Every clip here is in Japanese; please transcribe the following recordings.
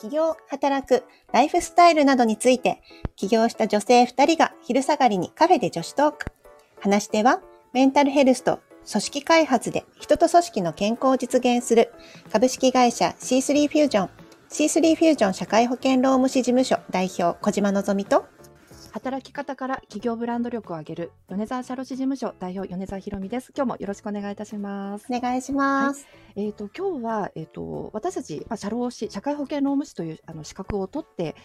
起業、働く、ライフスタイルなどについて、起業した女性2人が昼下がりにカフェで女子トーク。話し手は、メンタルヘルスと組織開発で人と組織の健康を実現する株式会社 C3 フュージョン、C3 フュージョン社会保険労務士事務所代表小島のぞみと、働き方から企業ブランド力を上げる米沢社労士事務所代表米沢ひろみです今日もよろしくお願いいたしますお願いします。えっ、と今日はえっ、と私たちまあ社労士社会保険労務士というあの資格を取って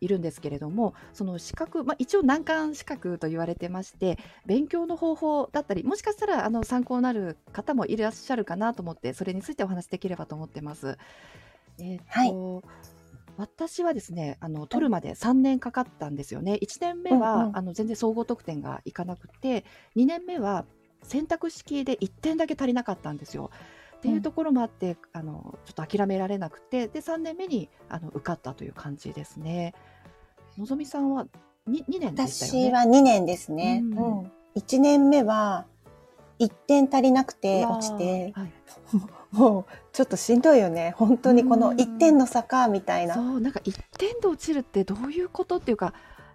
いるんですけれどもその資格、まあ、一応難関資格と言われてまして勉強の方法だったりもしかしたらあの参考になる方もいらっしゃるかなと思ってそれについてお話しできればと思ってます。えっ、と、私はですねあの取るまで3年かかったんですよね。1年目は、うんうんあの全然総合得点がいかなくて2年目は選択式で1点だけ足りなかったんですよ。っていうところもあって、あのちょっと諦められなくてで3年目にあの受かったという感じですね。のぞみさんは 2, 2年でしたよね？私は2年ですね。うんうん1年目は1点足りなくて落ちて、はい もうちょっとしんどいよね。本当にこのうん1点の差かみたいな。そうなんか1点で落ちるってどういうことっていうか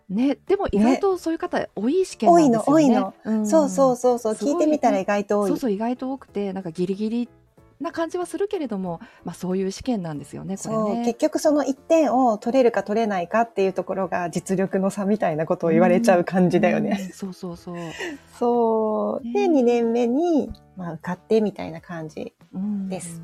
ねでも意外とそういう方多い試験なんですよね。多いの多いのんそうそうそうそう、聞いてみたら意外と多い。そうそう意外と多くてなんかギリギリな感じはするけれども、まあ、そういう試験なんですよねこれね。結局その1点を取れるか取れないかっていうところが実力の差みたいなことを言われちゃう感じだよね。うんそうそうそう。そう。で、ね2年目に、まあ、受かってみたいな感じ。うんです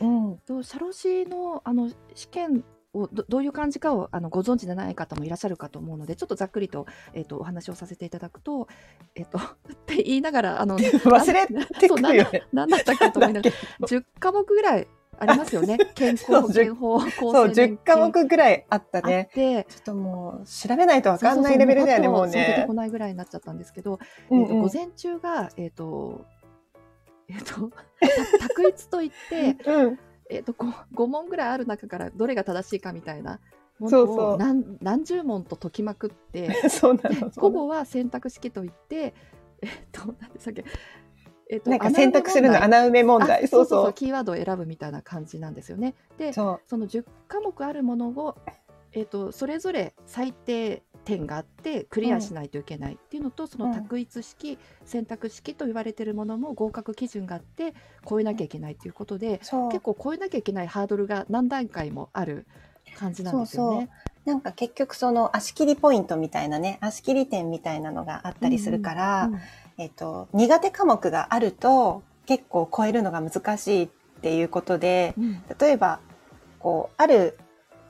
うん。と社労士のあの試験をどどういう感じかをあのご存知でない方もいらっしゃるかと思うのでちょっとざっくりと,、えっとお話をさせていただくと、えっと って言いながらあの 忘れてくるよね。何だったっけと思いながら10科目ぐらいありますよね健康保険法厚そう、10生年科金目ぐらいあったね。てちょっともう、調べないとわかんないレベルだよね、もうそうそうそう出てねこ。ないぐらいになっちゃったんですけど、うんえーとうん午前中がえっ、と えっ、とた択一といって、うん。えっと 5, 5 問ぐらいある中からどれが正しいかみたいなものそうそうを何何十問と解きまくって そうなでの。午後は選択式といって えっ、と何でしたっけ？えっ、となんか選択するの穴穴埋め問題。あそうそう。キーワードを選ぶみたいな感じなんですよね。でそう。その10科目あるものを、えー、とそれぞれ最低点があってクリアしないといけないっていうのと、その択一式、選択式と言われているものも合格基準があって超えなきゃいけないということで、そう。結構超えなきゃいけないハードルが何段階もある感じなんですよね。なんか結局その足切りポイントみたいなね、足切り点みたいなのがあったりするから、うんえっと、苦手科目があると結構超えるのが難しいっていうことで、うん例えば、こう、ある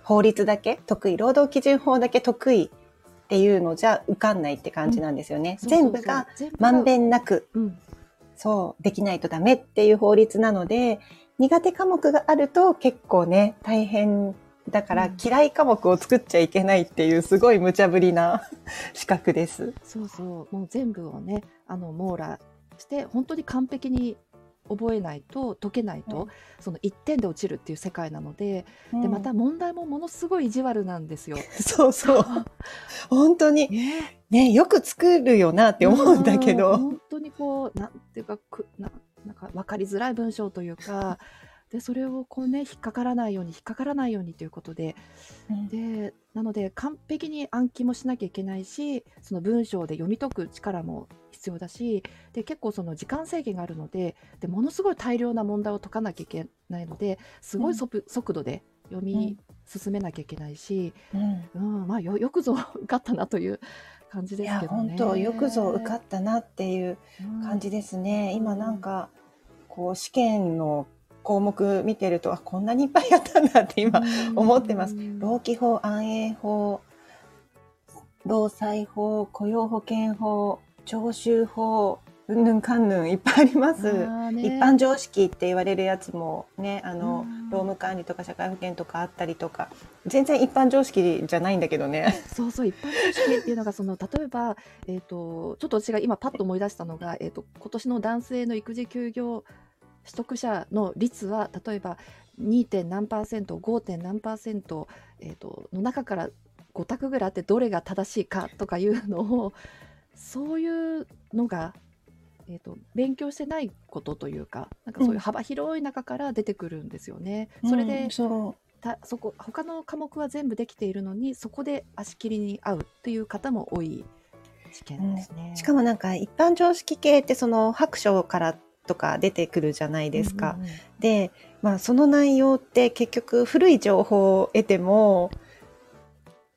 法律だけ？得意、労働基準法だけ得意っていうのじゃ受かんないって感じなんですよね。全部がまんべんなく、うん。そう、できないとダメっていう法律なので、苦手科目があると結構ね、大変だからうん。嫌い科目を作っちゃいけないっていうすごい無茶ぶりな 資格です。そうそう。もう全部をねあの網羅して本当に完璧に覚えないと解けないと、うんその1点で落ちるっていう世界なので、でうんまた問題もものすごい意地悪なんですよ。そうそう。本当に、ね、ね、よく作るよなって思うんだけうど。本当にこうなんていうかくななんか分かりづらい文章というか でそれをこうね引っかからないように引っかからないようにということででなので完璧に暗記もしなきゃいけないしその文章で読み解く力も必要だしで結構その時間制限があるのででものすごい大量な問題を解かなきゃいけないのですごい速,、速度で読み進めなきゃいけないし、うん。うんまあ、よよくぞ受かったなという感じですけどね。本当よくぞ受かったなっていう感じですね。うん今なんか、こう、試験の項目見てると、あ、こんなにいっぱいやったんだって今、うん思ってますうん労基法、安永法、労災法、雇用保険法、徴収法、うんぬんかんぬんいっぱいあります。ね一般常識って言われるやつもね、あの、うん労務管理とか社会保険とかあったりとか、全然一般常識じゃないんだけどね。そうそう一般常識っていうのがその例えば、えー、とちょっと私が今パッと思い出したのが、えー、と今年の男性の育児休業取得者の率は例えば 2. 点何パーセント 5. 点何パーセント、えー、との中から5択ぐらいあってどれが正しいかとかいうのをそういうのが、えー、と勉強してないことというかなんかそういう幅広い中から出てくるんですよね。それで、うんそたそこ他の科目は全部できているのにそこで足切りに合うっていう方も多い試験ですね。しかもなんか一般常識系ってその白書からとか出てくるじゃないですか。うんうんうんで、まあ、その内容って結局古い情報を得ても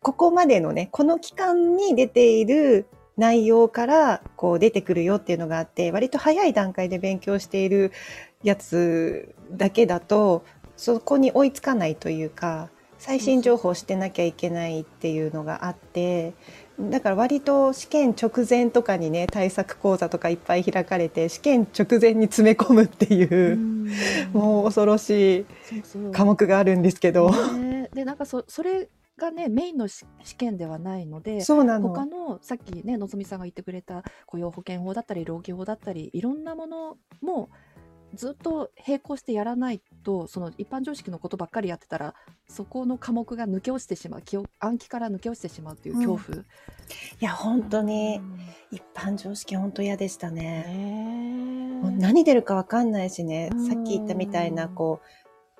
ここまでのねこの期間に出ている内容からこう出てくるよっていうのがあって割と早い段階で勉強しているやつだけだとそこに追いつかないというか最新情報をしてなきゃいけないっていうのがあってだから割と試験直前とかにね対策講座とかいっぱい開かれて試験直前に詰め込むっていうう。んもう恐ろしい科目があるんですけど。ねでなんかそそれがねメインのし試験ではないのでそうなの。他のさっきねのぞみさんが言ってくれた雇用保険法だったり労基法だったりいろんなものもずっと並行してやらないとその一般常識のことばっかりやってたらそこの科目が抜け落ちてしまう暗記から抜け落ちてしまうっていう恐怖、いや本当にうん一般常識本当嫌でしたね。ねもう何出るかわかんないしね。うんさっき言ったみたいなこ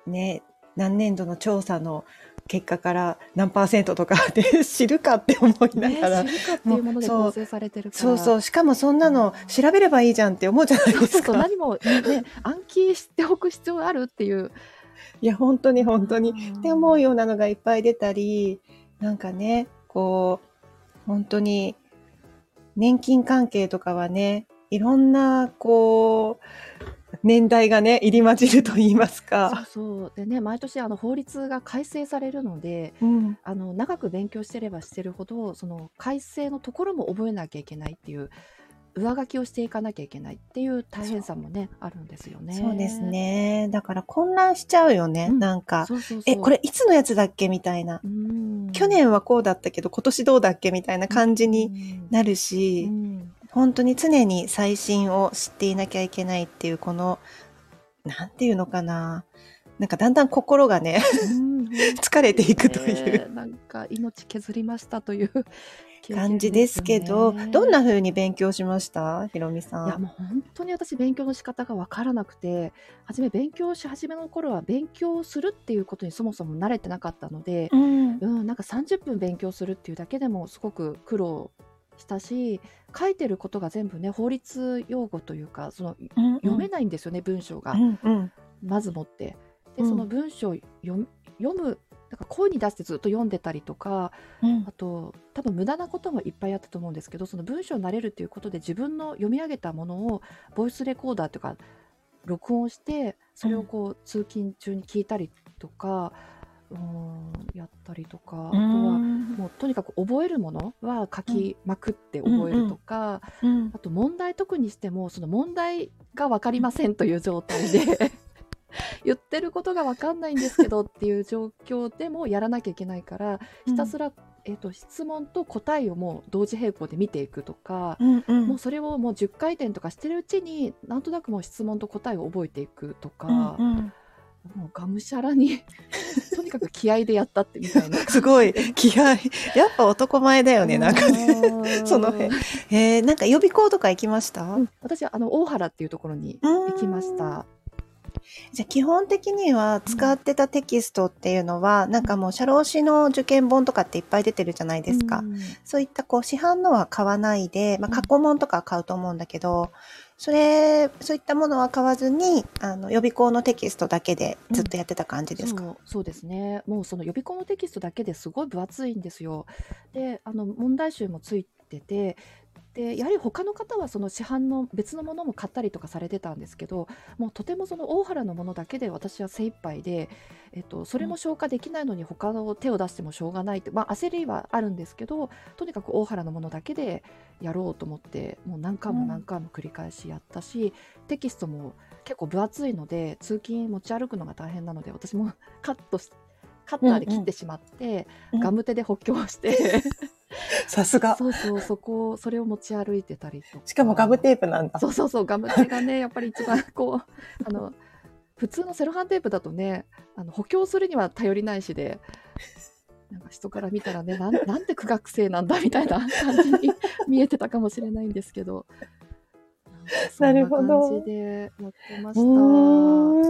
うね何年度の調査の結果から何パーセントとかで 知るかって思いなねがら、知るかっていうもので構成されてるから。そうそうしかもそんなの調べればいいじゃんって思うじゃないそうそうですか。そう何もね暗記しておく必要あるっていう。いや本当に本当に。っって思うようなのがいっぱい出たりなんかねこう本当に年金関係とかはねいろんなこう年代がね入り混じると言いますか。そうでね毎年あの法律が改正されるのでうんあの長く勉強してればしてるほどその改正のところも覚えなきゃいけないっていう上書きをしていかなきゃいけないっていう大変さもねあるんですよね。そうです。ね。だから混乱しちゃうよね。うんなんか、え、これいつのやつだっけみたいな。うん去年はこうだったけど今年どうだっけみたいな感じにになるし、うん本当に常に最新を知っていなきゃいけないっていうこの、なんていうのかな。なんかだんだん心がね、うん 疲れていくというねなんか命削りましたという感じですけど、ねどんな風に勉強しました？ひろみさん。いやもう本当に私勉強の仕方が分からなくて初め勉強し始めの頃は勉強するっていうことにそもそも慣れてなかったので、うん。うん、なんか30分勉強するっていうだけでもすごく苦労したし書いてることが全部ね法律用語というかその読めい。ないんですよね、文章が、うんうん。まずもって。でうんその文章を読読むなんか声に出してずっと読んでたりとかうんあと多分無駄なこともいっぱいあったと思うんですけどその文章になれるっていうことで自分の読み上げたものをボイスレコーダーというか録音してそれをこう通勤中に聞いたりとか、うん、やったりとかあとはもうとにかく覚えるものは書きまくって覚えるとか、うん。あと問題解くにしてもその問題が分かりませんという状態で 言ってることが分かんないんですけどっていう状況でもやらなきゃいけないからひたすら、えー、と質問と答えをもう同時並行で見ていくとか、うんうん。もうそれをもう10回転とかしてるうちになんとなくもう質問と答えを覚えていくとか、うんうんもうがむしゃらに とにかく気合でやったってみたいな。すごい。気合。いやっぱ男前だよねなんかね。ね その辺。えー、なんか予備校とか行きました、うん、私はあの大原っていうところに行きました。じゃあ基本的には使ってたテキストっていうのは、なんかもう社労士の受験本とかっていっぱい出てるじゃないですか、うん。そういったこう市販のは買わないで、まあ、うん。過去問とかは買うと思うんだけど、それそういったものは買わずにあの予備校のテキストだけでずっとやってた感じですか、そうそうですねもうその予備校のテキストだけですごい分厚いんですよ。であの問題集もついててでやはり他の方はその市販の別のものも買ったりとかされてたんですけどもうとてもその大原のものだけで私は精一杯で、えっと、それも消化できないのに他の手を出してもしょうがないって、まあ、焦りはあるんですけどとにかく大原のものだけでやろうと思ってもう何回も何回も繰り返しやったし、テキストも結構分厚いので通勤持ち歩くのが大変なので私もカットしカッターで切ってしまって、うん。ガム手で補強して、さすが。そうそうそこをそれを持ち歩いてたりとか。しかもガムテープなんだ。そうそうそうガム手がね やっぱり一番こうあの普通のセロハンテープだとねあの補強するには頼りないしでなんか人から見たらねなんなんて苦学生なんだみたいな感じに見えてたかもしれないんですけどなるほど。感じでやってました。本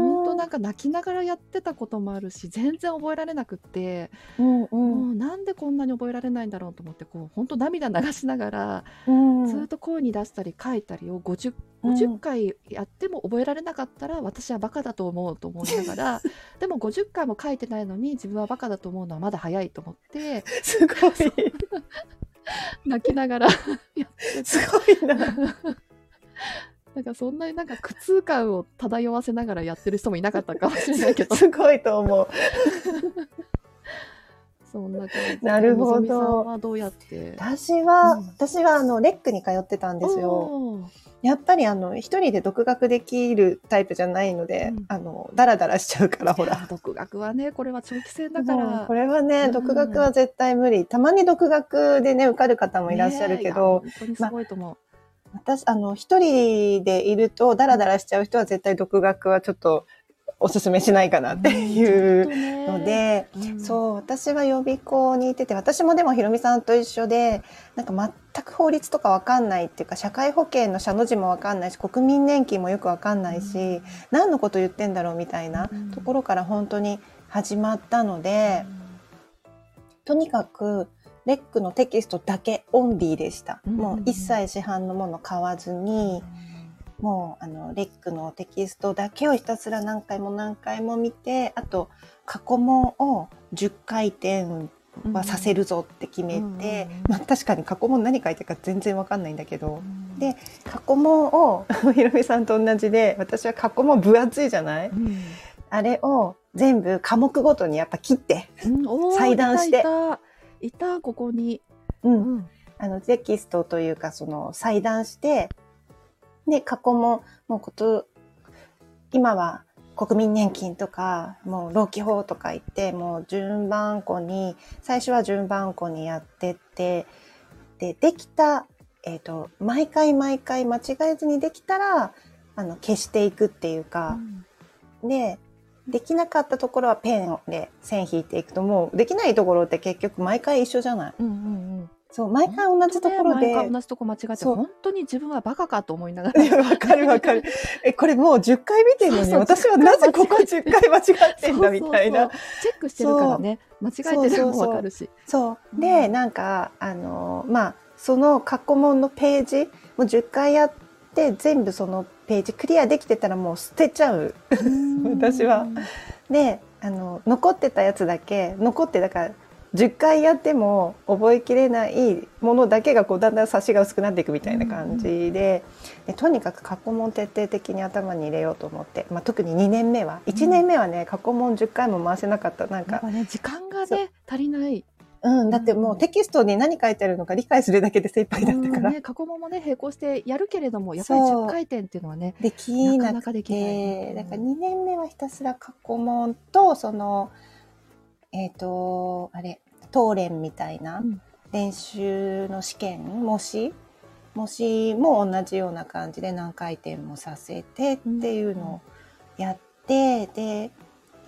本当なんか泣きながらやってたこともあるし全然覚えられなくって、うんうもんうなんでこんなに覚えられないんだろうと思ってこう本当涙流しながら、うん。ずっと声に出したり書いたりを 50, うん。50回やっても覚えられなかったら私はバカだと思うと思いながら でも50回も書いてないのに自分はバカだと思うのはまだ早いと思ってすごい。泣きながらすごいな なんかそんなになんか苦痛感を漂わせながらやってる人もいなかったかもしれないけど。すごいと思う。そんな感じなるほど。はどうやって？私は、うん。私はあのレックに通ってたんですよ。やっぱりあの一人で独学できるタイプじゃないので、うん。あのダラダラしちゃうからほら。独学はねこれは長期戦だかもらうこれはね、うん。独学は絶対無理。たまに独学でね受かる方もいらっしゃるけど、ね本当にすごいと思う、私あの一人でいるとダラダラしちゃう人は絶対独学はちょっとおすすめしないかなっていうので、うん。そう私は予備校にいてて私もでもひろみさんと一緒でなんか全く法律とかわかんないっていうか社会保険の社の字もわかんないし国民年金もよくわかんないし、何のこと言ってんだろうみたいなうん。ところから本当に始まったので、とにかくレックのテキストだけオンリーでした、うんもう一切市販のもの買わずに、もうあのレックのテキストだけをひたすら何回も何回も見てあと過去問を10回転はさせるぞって決めて、うんうんうん。まあ、確かに過去問何書いてるか全然わかんないんだけど、うんで過去問をひろみさんと同じで私は過去問分厚いじゃない？うん。あれを全部科目ごとにやっぱ切って、うん。裁断していたここに、うん。うん。あのテキストというかその裁断してで過去問もうこと今は国民年金とかもう労基法とか言ってもう順番こに最初は順番こにやってってでできた、えっと毎回毎回間違えずにできたらあの消していくっていうか、でできなかったところはペンで線引いていくともうできないところって結局毎回一緒じゃない。うんうんうん。そう毎回同じところで。毎回同じとこ間違って本当に自分はバカかと思いながら。わかるわかる。え、これもう10回見てるのに、私はなぜここ10回間違ってんだみたいな。チェックしてるからね。間違えてるのもわかるし。そう。うんで、なんか、あの、まあ、その過去問のページ、もう10回やって、全部そのページクリアできてたらもう捨てちゃう。私は。で、あの、残ってたやつだけ、残って、だから、10回やっても覚えきれないものだけがこうだんだん差しが薄くなっていくみたいな感じで,、でとにかく過去問徹底的に頭に入れようと思って、まあ、特に2年目は。1年目はね過去問10回も回せなかった。なんかね時間がね足りないうん、だってもうテキストに何書いてあるのか理解するだけで精一杯だったから、うんね過去問もね並行してやるけれどもやっぱりそう。10回転っていうのはねできなかなかできない。てだから2年目はひたすら過去問とそのえっ、とあれ当連みたいなうん。練習の試験模試？模試も同じような感じで何回転もさせてっていうのをやって、で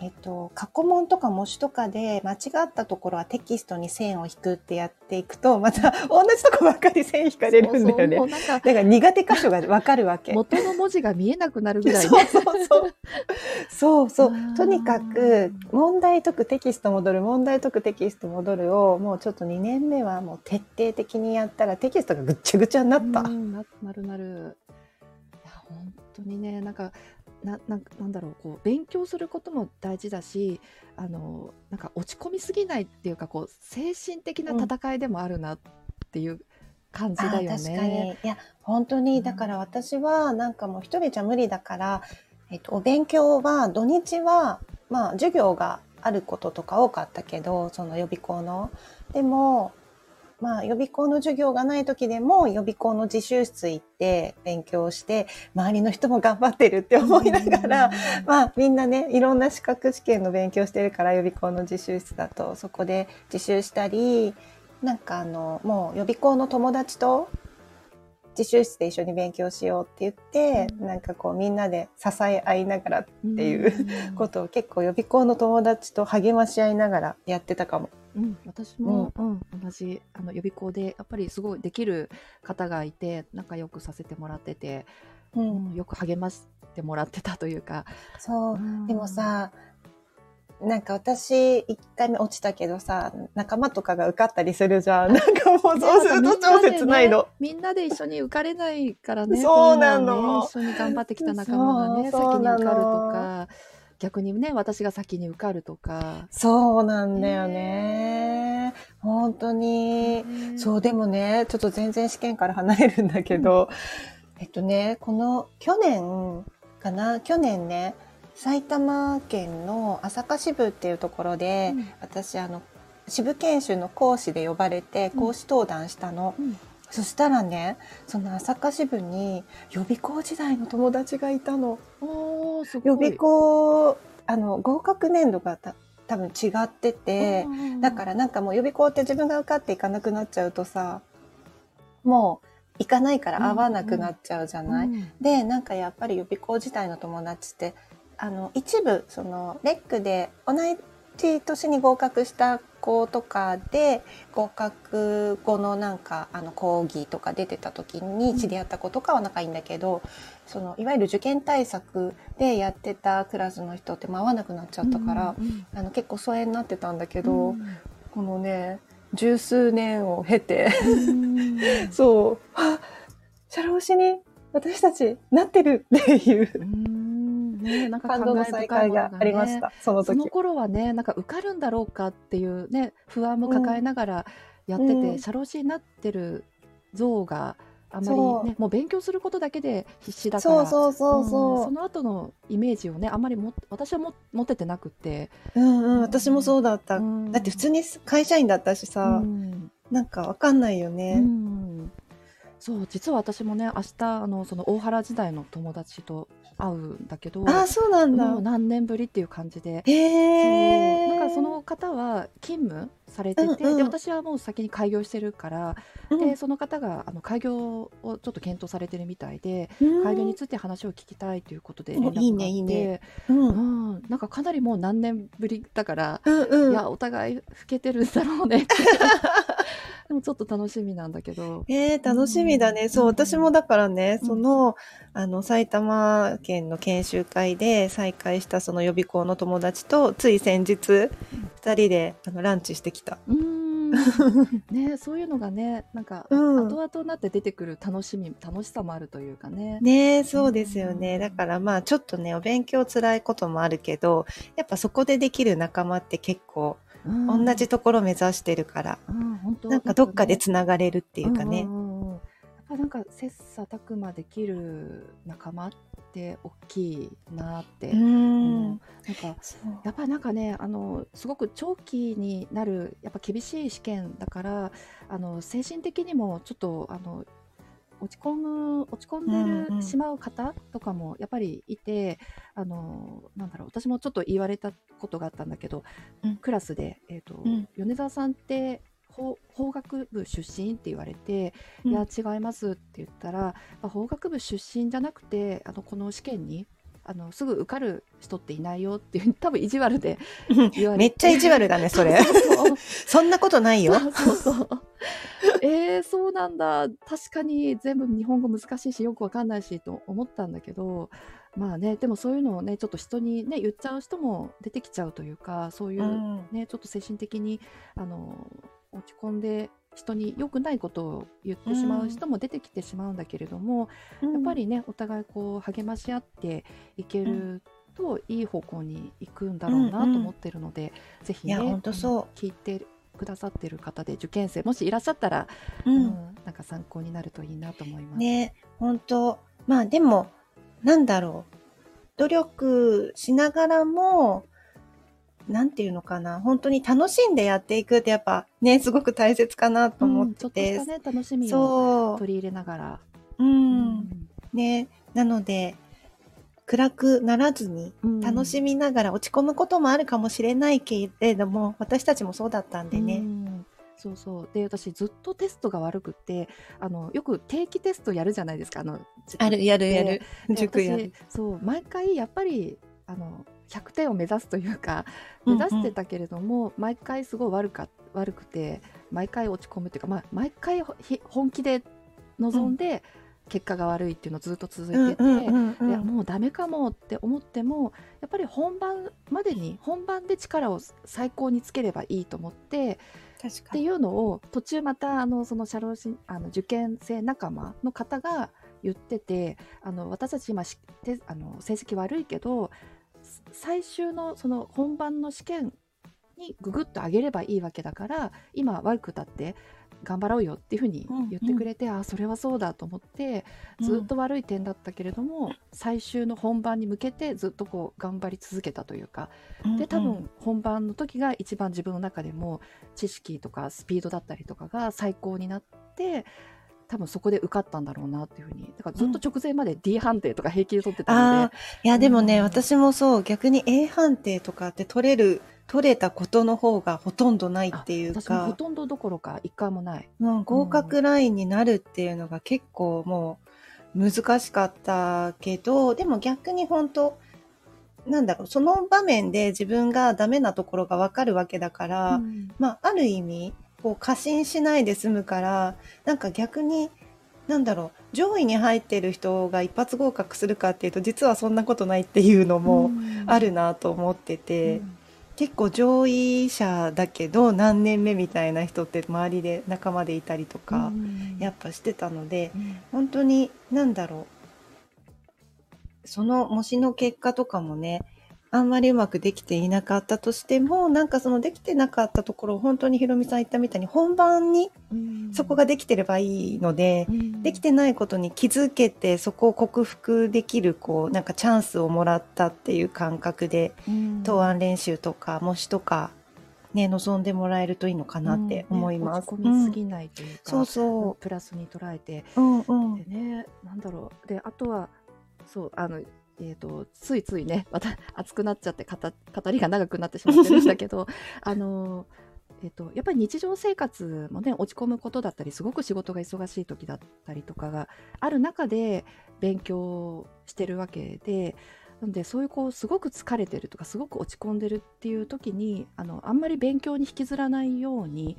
えっと、過去問とか模試とかで間違ったところはテキストに線を引くってやっていくとまた 同じとこばっかり線引かれるんだよね。そうそ なんか苦手箇所がわかるわけ。元の文字が見えなくなるぐらいそうねそうそう。そうそう。とにかく問題解くテキスト戻る問題解くテキスト戻るをもうちょっと2年目はもう徹底的にやったらテキストがぐっちゃぐちゃになった。うんななるなるいや本当にねなんかななんなんだろうこう勉強することも大事だしあのなんか落ち込みすぎないっていうかこう精神的な戦いでもあるなっていう感じだよあー確かね。に。いや、本当に、だから私はなんかもう一人じゃ無理だから、えっと、お勉強は土日は、まあ授業があることとか多かったけど、その予備校の。でも、まあ予備校の授業がない時でも予備校の自習室行って勉強して、周りの人も頑張ってるって思いながら、まあみんなねいろんな資格試験の勉強してるから予備校の自習室だと。そこで自習したりなんかあのもう予備校の友達と自習室で一緒に勉強しようって言って、うん。なんかこうみんなで支え合いながらっていうことを結構予備校の友達と励まし合いながらやってたかも。うん、私も、うん同じあの予備校でやっぱりすごいできる方がいて仲良くさせてもらってて、ううんん、よく励ましてもらってたというか、そう。うん。でもさ、なんか私、一回目落ちたけどさ、仲間とかが受かったりするじゃん。なんかもうそうすると超切ないの。みんなで一緒に受かれないからねそうなの。ね一緒に頑張ってきた仲間がね先に受かるとか逆にね私が先に受かるとか。そうなんだよね。本当に。そう、でもね、ちょっと全然試験から離れるんだけど、えっとね、この去年かな、去年ね、埼玉県の朝霞支部っていうところで、うん私、あの、支部研修の講師で呼ばれてうん講師登壇したの。うんそしたらね、その朝霞支部に予備校時代の友達がいたの。予備校、あの、合格年度がた多分違ってて、だからなんかもう予備校って自分が受かっていかなくなっちゃうとさ、もう行かないから会わなくなっちゃうじゃない、うん。で、なんかやっぱり予備校自体の友達って、あの、一部、その、レックで同じ年に合格した子とかで、合格後のなんか、あの、講義とか出てた時に知り合った子とかは仲いいんだけど、その、いわゆる受験対策でやってたクラスの人って会わなくなっちゃったから、うんあの、結構疎遠になってたんだけうど、ん。このね、十数年を経て、うん。そう、あ、社労士に私たちなってるっていう。うんねなんか感動の再会がありましねた、その時。その頃はねなんか受かるんだろうかっていうね不安も抱えながらやってて、うん社労士になってる像があまりねもう勉強することだけで必死だからそうそうそうそう。んその後のイメージをねあまりも私はも持ててなくて、うんうん、私もそうだった。うんだって普通に会社員だったしさ、うんなんかわかんないようね。んそう実は私もね明日あのその大原時代の友達と会うんだけどああ、そうなんだもう。何年ぶりっていう感じでへえ。なんかその方は勤務されてて、うんうんで私はもう先に開業してるから、うん、でその方があの開業をちょっと検討されてるみたいで、うん開業について話を聞きたいということでお連絡があっていいねいいねう。うんん、なんかかなりもう何年ぶりだから、うんうん。いやお互い老けてるんだろうね でもちょっと楽しみなんだけど。えー、楽しみだね。そう、うん私もだからね、うんその、あの、埼玉県の研修会で再会したその予備校の友達と、つい先日、二人であのランチしてきた。うーんね、そういうのがねなんか、うん後々になって出てくる楽しみ楽しさもあるというかね。ねえ、そうですよね。うんだからまあちょっとね、お勉強辛いこともあるけど、やっぱそこでできる仲間って結構うん。同じところ目指してるから、うん、なんかどっかでね。つながれるっていうかね。うんうんやっぱなんか切磋琢磨できる仲間って大きいなって。なんかやっぱりなんかねあのすごく長期になるやっぱ厳しい試験だからあの精神的にもちょっとあの落ち込む落ち込んでる、うんうん。しまう方とかもやっぱりいてあのなんだろう私もちょっと言われたことがあったんだけど、うん。クラスで、えーとうん。米沢さんって法法学部出身って言われて、うん。いや違いますって言ったら、まあ法学部出身じゃなくてあのこの試験にあのすぐ受かる人っていないよっていう多分意地悪で言われて。めっちゃ意地悪だね、それ。そんなことないよ。そうそう。えー、そうなんだ。確かに全部日本語難しいしよくわかんないしと思ったんだけどまあねでもそういうのをねちょっと人にね言っちゃう人も出てきちゃうというかそういう、うん。ねちょっと精神的にあの落ち込んで人に良くないことを言ってしまう人も出てきてしまうんだけれども、やっぱりねお互いこう励まし合っていけるといい方向に行くんだろうなと思ってるので、ぜひねいやほんとそうあの聞いてくださってる方で受験生もしいらっしゃったら、ううんん。なんか参考になるといいなと思います。ね、本当まあでも、なんだろう。努力しながらも、なんていうのかな。本当に楽しんでやっていくってやっぱね、すごく大切かなと思ってて。っとしたね楽しみをそ取り入れながら、う。う。うんね。なので、暗くならずに、うん楽しみながら落ち込むこともあるかもしれないけれども、私たちもそうだったんでうね。んそうそうで私ずっとテストが悪くってあのよく定期テストやるじゃないですかあのある、やるやる。で塾やる。私そう毎回やっぱりあの100点を目指すというかうんうん。目指してたけれども、毎回すごい悪か悪くて毎回落ち込むっていうか、まあ、毎回本気で臨んで、結果が悪いっていうのずっと続いてて、でもうダメかもって思ってもやっぱり本番までに本番で力を最高につければいいと思ってっていうのを途中またあのその社労士あの受験生仲間の方が言っててあの私たち今あの成績悪いけど最終のその本番の試験にググッと上げればいいわけだから今悪くたって頑張ろうよっていうふうに言ってくれて、うんうん、あそれはそうだと思ってずっと悪い点だったけれども、うん、最終の本番に向けてずっとこう頑張り続けたというか、うんうん、で多分本番の時が一番自分の中でも知識とかスピードだったりとかが最高になって多分そこで受かったんだろうなっていうふうに。だからずっと直前まで D 判定とか平気で取ってたので、いやでもね、うん、私もそう逆に A 判定とかって取れる取れたことの方がほとんどないっていうか。ほとんどどころか一回もない、もう合格ラインになるっていうのが結構もう難しかったけどでも逆に本当なんだろうその場面で自分がダメなところがわかるわけだから、うん、まあある意味こう過信しないで済むからなんか逆になんだろう上位に入っている人が一発合格するかっていうと実はそんなことないっていうのもあるなと思ってて、うん、結構上位者だけど何年目みたいな人って周りで仲間でいたりとかやっぱしてたので、うん、本当に何だろうその模試の結果とかもねあんまりうまくできていなかったとしても、なんかそのできてなかったところを本当にひろみさん言ったみたいに本番にそこができてればいいので、できてないことに気づけてそこを克服できるこうなんかチャンスをもらったっていう感覚で、答案練習とか模試とかね、望んでもらえるといいのかなって思います。うんね、落ち込みすぎないというか、うん、そうそう。プラスに捉えて、うんうん、でね、なんだろう、であとはそうあのえーと、ついついねまた 熱くなっちゃって語りが長くなってしまってるんだけど あのえーと、やっぱり日常生活もね落ち込むことだったりすごく仕事が忙しい時だったりとかがある中で勉強してるわけでなのでそういうこうすごく疲れてるとかすごく落ち込んでるっていう時にあのあんまり勉強に引きずらないように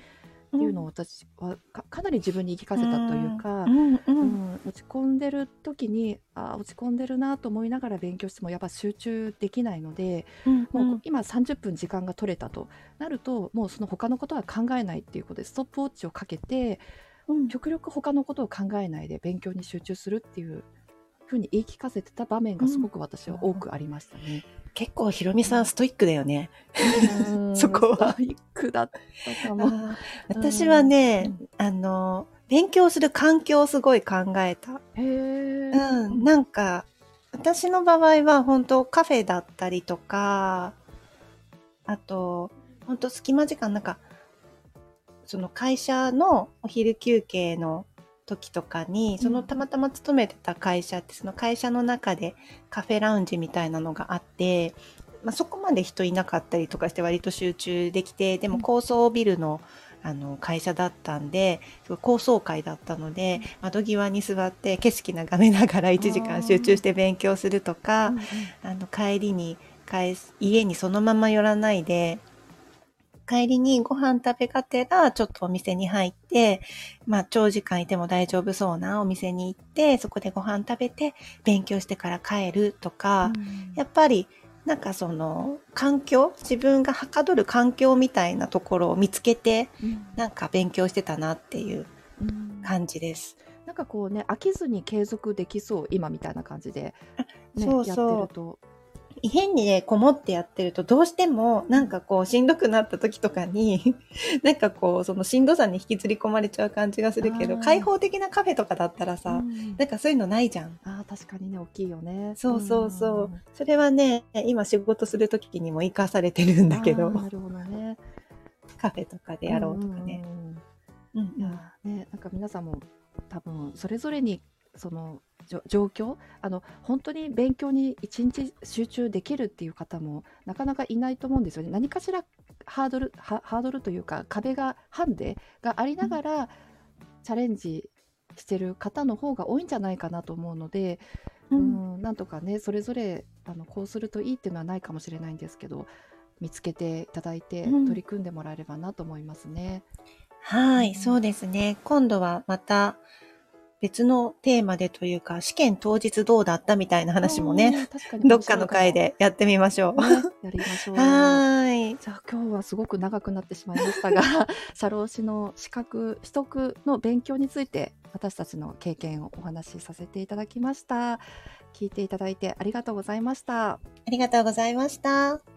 っていうのを私はかなり自分に言い聞かせたというか、うん。うん、落ち込んでる時にあ落ち込んでるなと思いながら勉強してもやっぱ集中できないので、うん。うん、もう今30分時間が取れたと。なるともうその他のことは考えないっていうことでストップウォッチをかけて、うん、極力他のことを考えないで勉強に集中するっていうふうに言い聞かせてた場面がすごく私は多くありましたね。結構ひろみさんストイックだよね。そこは。ストイックだったかも。私はね、あの、勉強する環境をすごい考えた。へうん、なんか、私の場合は本当カフェだったりとか、あと、本当隙間時間なんか、その会社のお昼休憩の時とかに、そのたまたま勤めてた会社って、その会社の中でカフェラウンジみたいなのがあって、まあ、そこまで人いなかったりとかして割と集中できて、でも高層ビルのあの会社だったんで、高層階だったので、窓際に座って景色眺めながら1時間集中して勉強するとか、あの帰りに帰家にそのまま寄らないで、帰りにご飯食べがてら、ちょっとお店に入って、まあ、長時間いても大丈夫そうなお店に行って、そこでご飯食べて、勉強してから帰るとか、うん、やっぱり、なんかその環境自分がはかどる環境みたいなところを見つけて、うん、なんか勉強してたなっていう感じです。うん、なんかこうね飽きずに継続できそう今みたいな感じで、ね、そうそう。やってると変にね、こもってやってると、どうしても、なんかこう、しんどくなった時とかに なんかこう、そのしんどさに引きずり込まれちゃう感じがするけど、開放的なカフェとかだったらさ、うん、なんかそういうのないじゃん。ああ、確かにね、大きいよね。そうそうそう。うん、それはね、今仕事する時にも活かされてるんだけど。なるほどね。カフェとかでやろうとかね。うん、うん、ね、なんか皆さんも多分それぞれにその状況？あの本当に勉強に一日集中できるっていう方もなかなかいないと思うんですよね。何かしらハードルハードルというか壁がハンデがありながら、チャレンジしてる方の方が多いんじゃないかなと思うので、うん、うんなんとかねそれぞれあのこうするといいっていうのはないかもしれないんですけど見つけていただいて、うん取り組んでもらえればなと思いますね。はい、うんそうですね。今度はまた別のテーマでというか、試験当日どうだったみたいな話もね、どっかの回でやってみましょう。ね、やりましょう。はーい。じゃあ今日はすごく長くなってしまいましたが社労士の資格取得の勉強について私たちの経験をお話しさせていただきました聞いていただいてありがとうございましたありがとうございました。